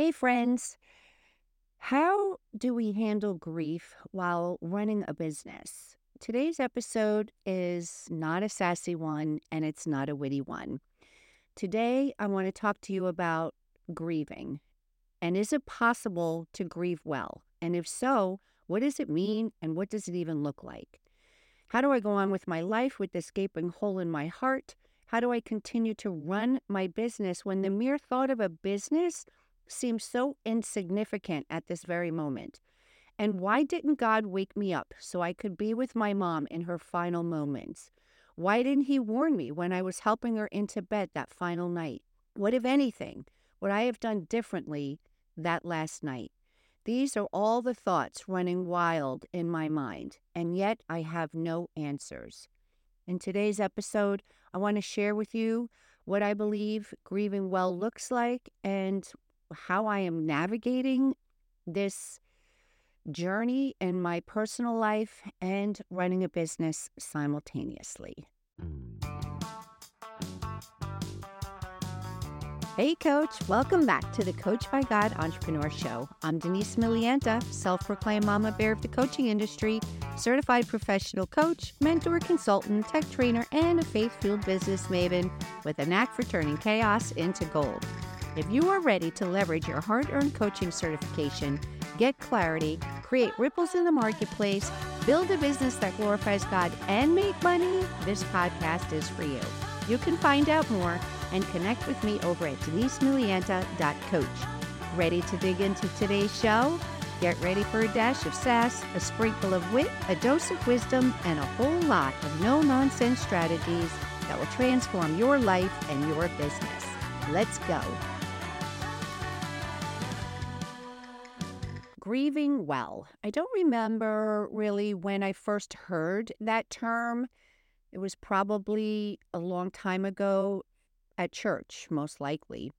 Hey, friends. How do we handle grief while running a business? Today's episode is not a sassy one and it's not a witty one. Today, I want to talk to you about grieving. And is it possible to grieve well? And if so, what does it mean and what does it even look like? How do I go on with my life with this gaping hole in my heart? How do I continue to run my business when the mere thought of a business seems so insignificant at this very moment? And why didn't God wake me up so I could be with my mom in her final moments? Why didn't He warn me when I was helping her into bed that final night? What, if anything, would I have done differently that last night? These are all the thoughts running wild in my mind, and yet I have no answers. In today's episode, I want to share with you what I believe grieving well looks like and how I am navigating this journey in my personal life and running a business simultaneously. Hey, Coach, welcome back to the Coach by God Entrepreneur Show. I'm Denise Milianta, self proclaimed mama bear of the coaching industry, certified professional coach, mentor, consultant, tech trainer, and a faith fueled business maven with a knack for turning chaos into gold. If you are ready to leverage your hard earned coaching certification, get clarity, create ripples in the marketplace, build a business that glorifies God, and make money, this podcast is for you. You can find out more and connect with me over at denisemilianta.coach. Ready to dig into today's show? Get ready for a dash of sass, a sprinkle of wit, a dose of wisdom, and a whole lot of no nonsense strategies that will transform your life and your business. Let's go. Grieving well. I don't remember really when I first heard that term. It was probably a long time ago at church, most likely.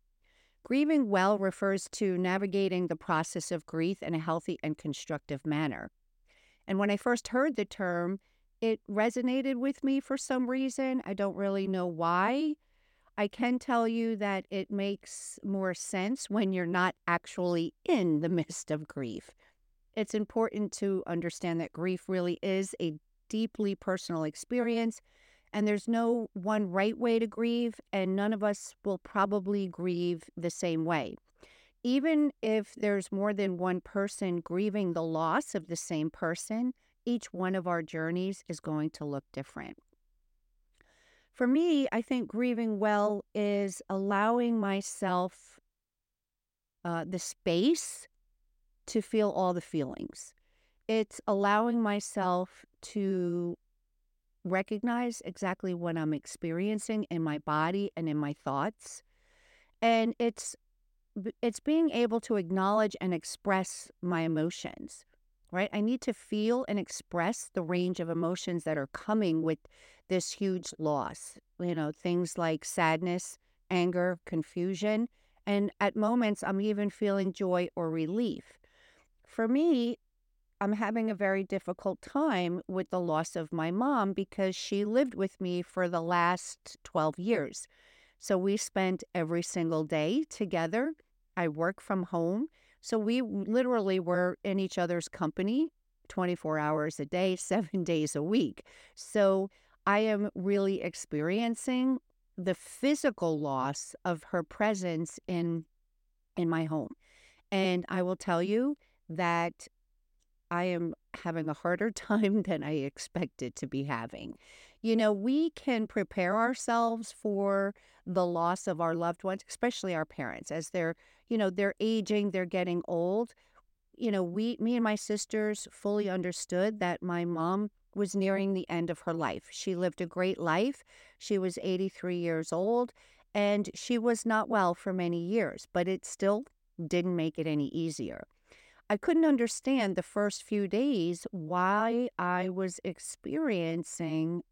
Grieving well refers to navigating the process of grief in a healthy and constructive manner. And when I first heard the term, it resonated with me for some reason. I don't really know why. I can tell you that it makes more sense when you're not actually in the midst of grief. It's important to understand that grief really is a deeply personal experience, and there's no one right way to grieve, and none of us will probably grieve the same way. Even if there's more than one person grieving the loss of the same person, each one of our journeys is going to look different. For me, I think grieving well is allowing myself uh, the space to feel all the feelings. It's allowing myself to recognize exactly what I'm experiencing in my body and in my thoughts. And it's it's being able to acknowledge and express my emotions right? I need to feel and express the range of emotions that are coming with this huge loss. You know, things like sadness, anger, confusion. And at moments, I'm even feeling joy or relief. For me, I'm having a very difficult time with the loss of my mom because she lived with me for the last 12 years. So we spent every single day together. I work from home. So we literally were in each other's company 24 hours a day, seven days a week. So I am really experiencing the physical loss of her presence in in my home. And I will tell you that I am having a harder time than I expected to be having. You know, we can prepare ourselves for the loss of our loved ones, especially our parents, as they're, you know, they're aging, they're getting old. You know, we, me and my sisters fully understood that my mom was nearing the end of her life. She lived a great life. She was 83 years old and she was not well for many years, but it still didn't make it any easier. I couldn't understand the first few days why I was experiencing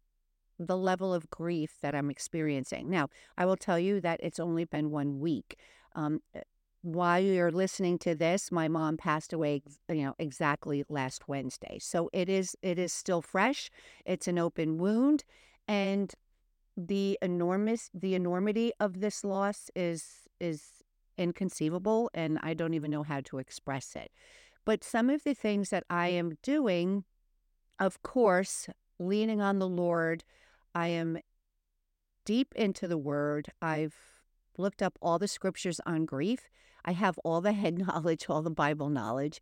the level of grief that I'm experiencing. Now, I will tell you that it's only been one week. Um, eh, while you're listening to this, my mom passed away, you know, exactly last Wednesday. So it is it is still fresh. It's an open wound, and the enormous the enormity of this loss is is inconceivable and I don't even know how to express it. But some of the things that I am doing, of course, leaning on the Lord, I am deep into the word. I've looked up all the scriptures on grief. I have all the head knowledge, all the Bible knowledge.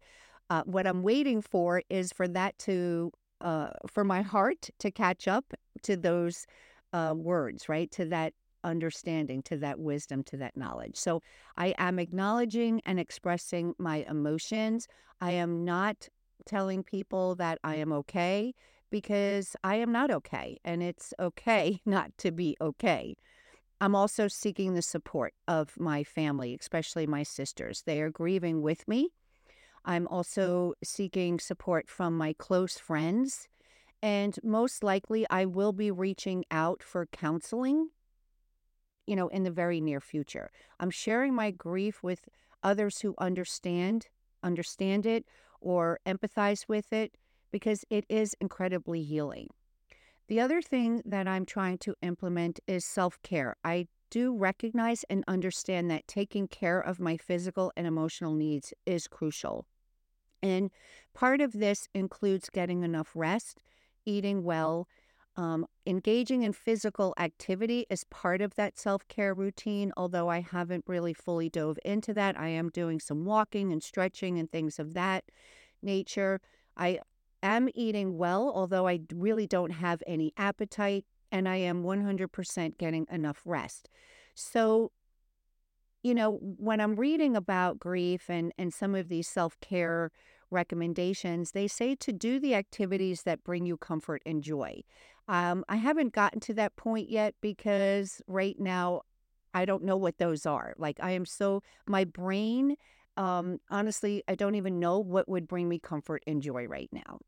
Uh, what I'm waiting for is for that to, uh, for my heart to catch up to those uh, words, right? To that understanding, to that wisdom, to that knowledge. So I am acknowledging and expressing my emotions. I am not telling people that I am okay because I am not okay. And it's okay not to be okay. I'm also seeking the support of my family, especially my sisters. They are grieving with me. I'm also seeking support from my close friends. And most likely, I will be reaching out for counseling, you know, in the very near future. I'm sharing my grief with others who understand, understand it, or empathize with it because it is incredibly healing. The other thing that I'm trying to implement is self care. I do recognize and understand that taking care of my physical and emotional needs is crucial. And part of this includes getting enough rest, eating well, um, engaging in physical activity is part of that self care routine. Although I haven't really fully dove into that, I am doing some walking and stretching and things of that nature. I am eating well, although I really don't have any appetite, and I am 100% getting enough rest. So, you know, when I'm reading about grief and, and some of these self care recommendations, they say to do the activities that bring you comfort and joy. Um, I haven't gotten to that point yet because right now I don't know what those are. Like, I am so, my brain um, honestly, I don't even know what would bring me comfort and joy right now.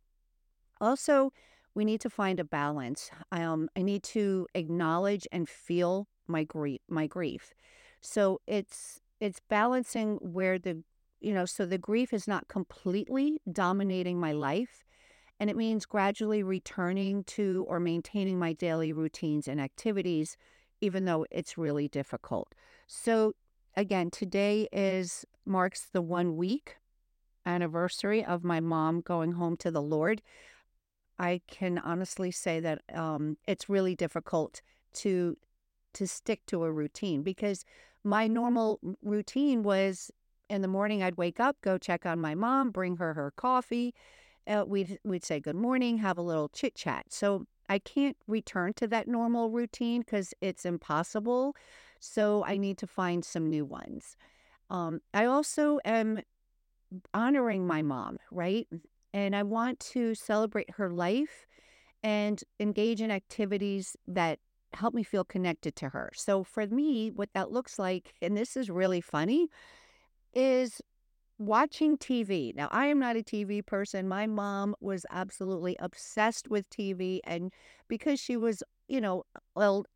Also, we need to find a balance. Um, I need to acknowledge and feel my grief. My grief. So it's it's balancing where the you know so the grief is not completely dominating my life, and it means gradually returning to or maintaining my daily routines and activities, even though it's really difficult. So again, today is marks the one week anniversary of my mom going home to the Lord. I can honestly say that um, it's really difficult to to stick to a routine because my normal routine was in the morning I'd wake up, go check on my mom, bring her her coffee, uh, we'd we'd say good morning, have a little chit chat. So I can't return to that normal routine because it's impossible. So I need to find some new ones. Um, I also am honoring my mom, right? And I want to celebrate her life and engage in activities that help me feel connected to her. So for me, what that looks like, and this is really funny, is watching TV. Now, I am not a TV person. My mom was absolutely obsessed with TV. And because she was you know,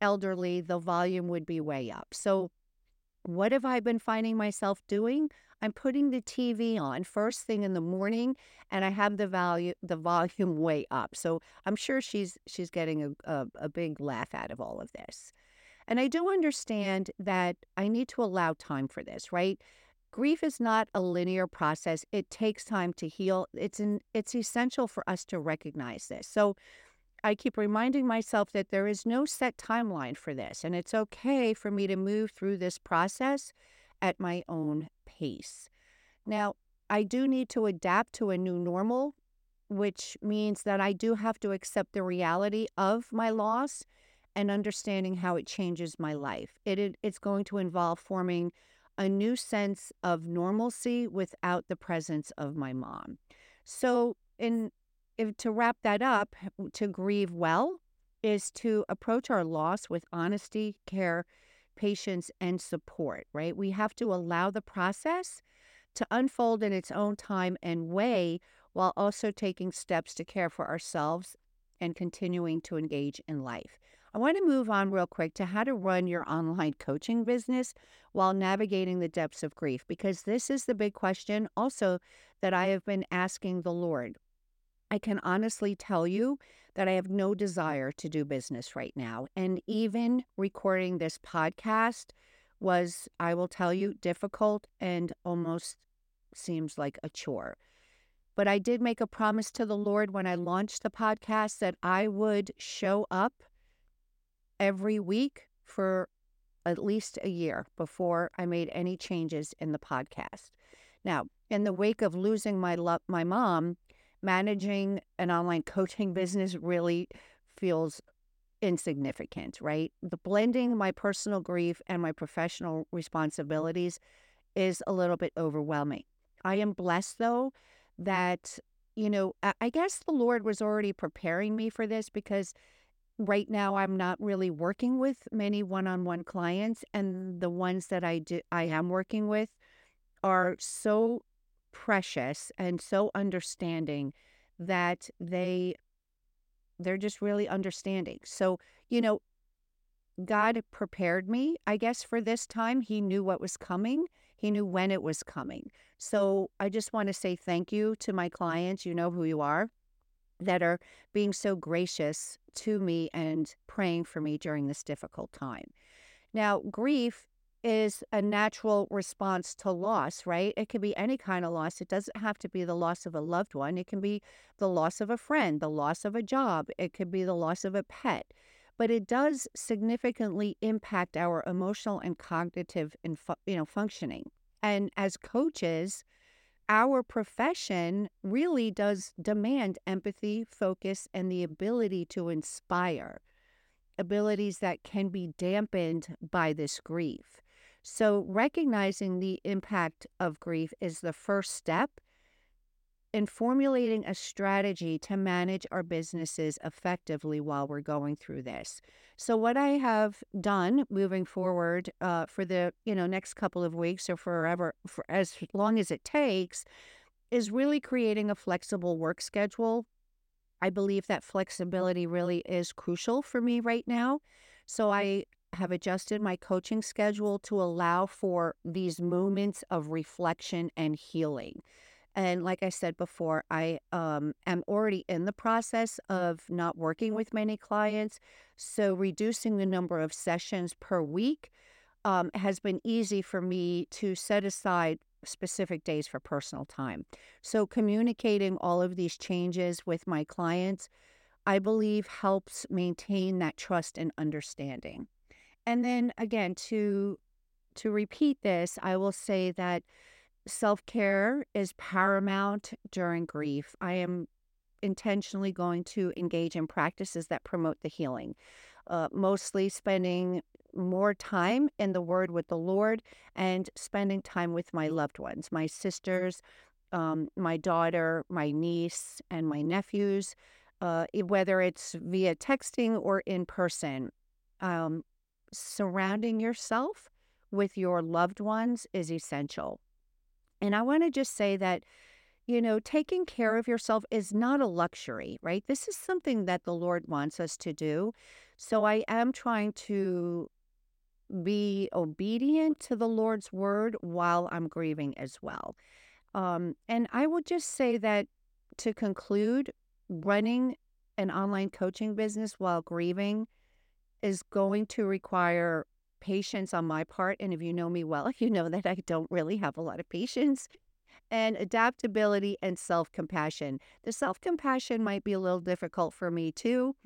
elderly, the volume would be way up. So, what have I been finding myself doing? I'm putting the TV on first thing in the morning, and I have the value the volume way up. So I'm sure she's she's getting a, a, a big laugh out of all of this. And I do understand that I need to allow time for this, right? Grief is not a linear process. It takes time to heal. It's an, it's essential for us to recognize this. So I keep reminding myself that there is no set timeline for this, and it's okay for me to move through this process at my own pace. Now, I do need to adapt to a new normal, which means that I do have to accept the reality of my loss and understanding how it changes my life. It, it it's going to involve forming a new sense of normalcy without the presence of my mom. So, in if to wrap that up, to grieve well is to approach our loss with honesty, care, patience, and support, right? We have to allow the process to unfold in its own time and way while also taking steps to care for ourselves and continuing to engage in life. I want to move on real quick to how to run your online coaching business while navigating the depths of grief, because this is the big question also that I have been asking the Lord. I can honestly tell you that I have no mm-hmm. desire to do business right now. And even recording this podcast was, I will tell you, difficult and almost seems like a chore. But I did make a promise to the Lord when I launched the podcast that I would show up every week for at least a year before I made any changes in the podcast. Now, in the wake of losing my lo- my mom, managing an online coaching business really feels insignificant, right? The blending my personal grief and my professional responsibilities is a little bit overwhelming. I am blessed though that you know, I guess the Lord was already preparing me for this because right now I'm not really working with many one-on-one clients and the ones that I do I am working with are so precious and so understanding that they they're just really understanding. So, you know, God prepared me, I guess, for this time. He knew what was coming. He knew when it was coming. So I just want to say thank you to my clients. You know who you are that are being so gracious to me and praying for me during this difficult time. Now, grief is a natural response to loss, right? It can be any kind of loss. It doesn't have to be the loss of a loved one. It can be the loss of a friend, the loss of a job. It could be the loss of a pet. But it does significantly impact our emotional and cognitive and you know functioning. And as coaches, our profession really does demand empathy, focus, and the ability to inspire, abilities that can be dampened by this grief. So, recognizing the impact of grief is the first step in formulating a strategy to manage our businesses effectively while we're going through this. So what I have done moving forward uh, for the you know next couple of weeks or forever for as long as it takes is really creating a flexible work schedule. I believe that flexibility really is crucial for me right now. So I have adjusted my coaching schedule to allow for these moments of reflection and healing. And like I said before, I um, am already in the process of not working with many clients. So reducing the number of sessions per week um, has been easy for me to set aside specific days for personal time. So communicating all of these changes with my clients, I believe helps maintain that trust and understanding. And then again, to to repeat this, I will say that self care is paramount during grief. I am intentionally going to engage in practices that promote the healing, uh, mostly spending more time in the Word with the Lord and spending time with my loved ones, my sisters, um, my daughter, my niece, and my nephews, uh, whether it's via texting or in person. Um, surrounding yourself with your loved ones is essential. And I want to just say that, you know, taking care of yourself is not a luxury, right? This is something that the Lord wants us to do. So I am trying to be obedient to the Lord's word while I'm grieving as well. Um, and I will just say that to conclude, running an online coaching business while grieving is going to require patience on my part. And if you know me well, you know that I don't really have a lot of patience and adaptability and self compassion. The self compassion might be a little difficult for me too.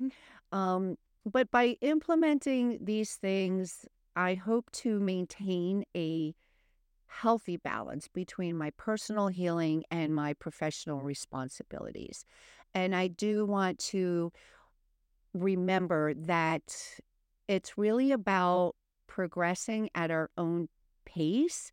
Um, but by implementing these things, I hope to maintain a healthy balance between my personal healing and my professional responsibilities. And I do want to remember that it's really about progressing at our own pace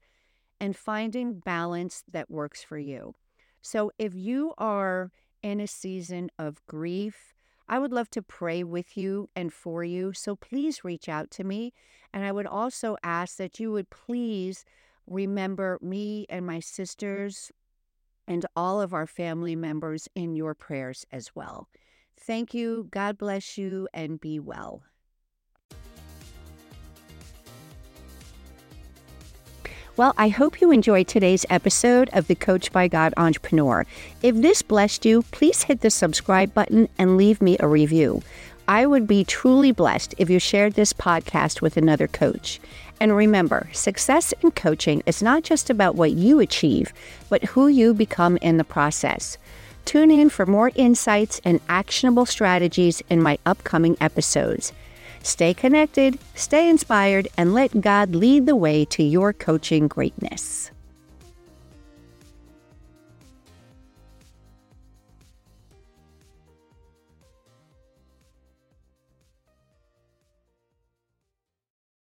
and finding balance that works for you. So if you are in a season of grief, I would love to pray with you and for you. So please reach out to me. And I would also ask that you would please remember me and my sisters and all of our family members in your prayers as well. Thank you. God bless you and be well. Well, I hope you enjoyed today's episode of the Coach by God Entrepreneur. If this blessed you, please hit the subscribe button and leave me a review. I would be truly blessed if you shared this podcast with another coach. And remember, success in coaching is not just about what you achieve, but who you become in the process. Tune in for more insights and actionable strategies in my upcoming episodes. Stay connected, stay inspired, and let God lead the way to your coaching greatness.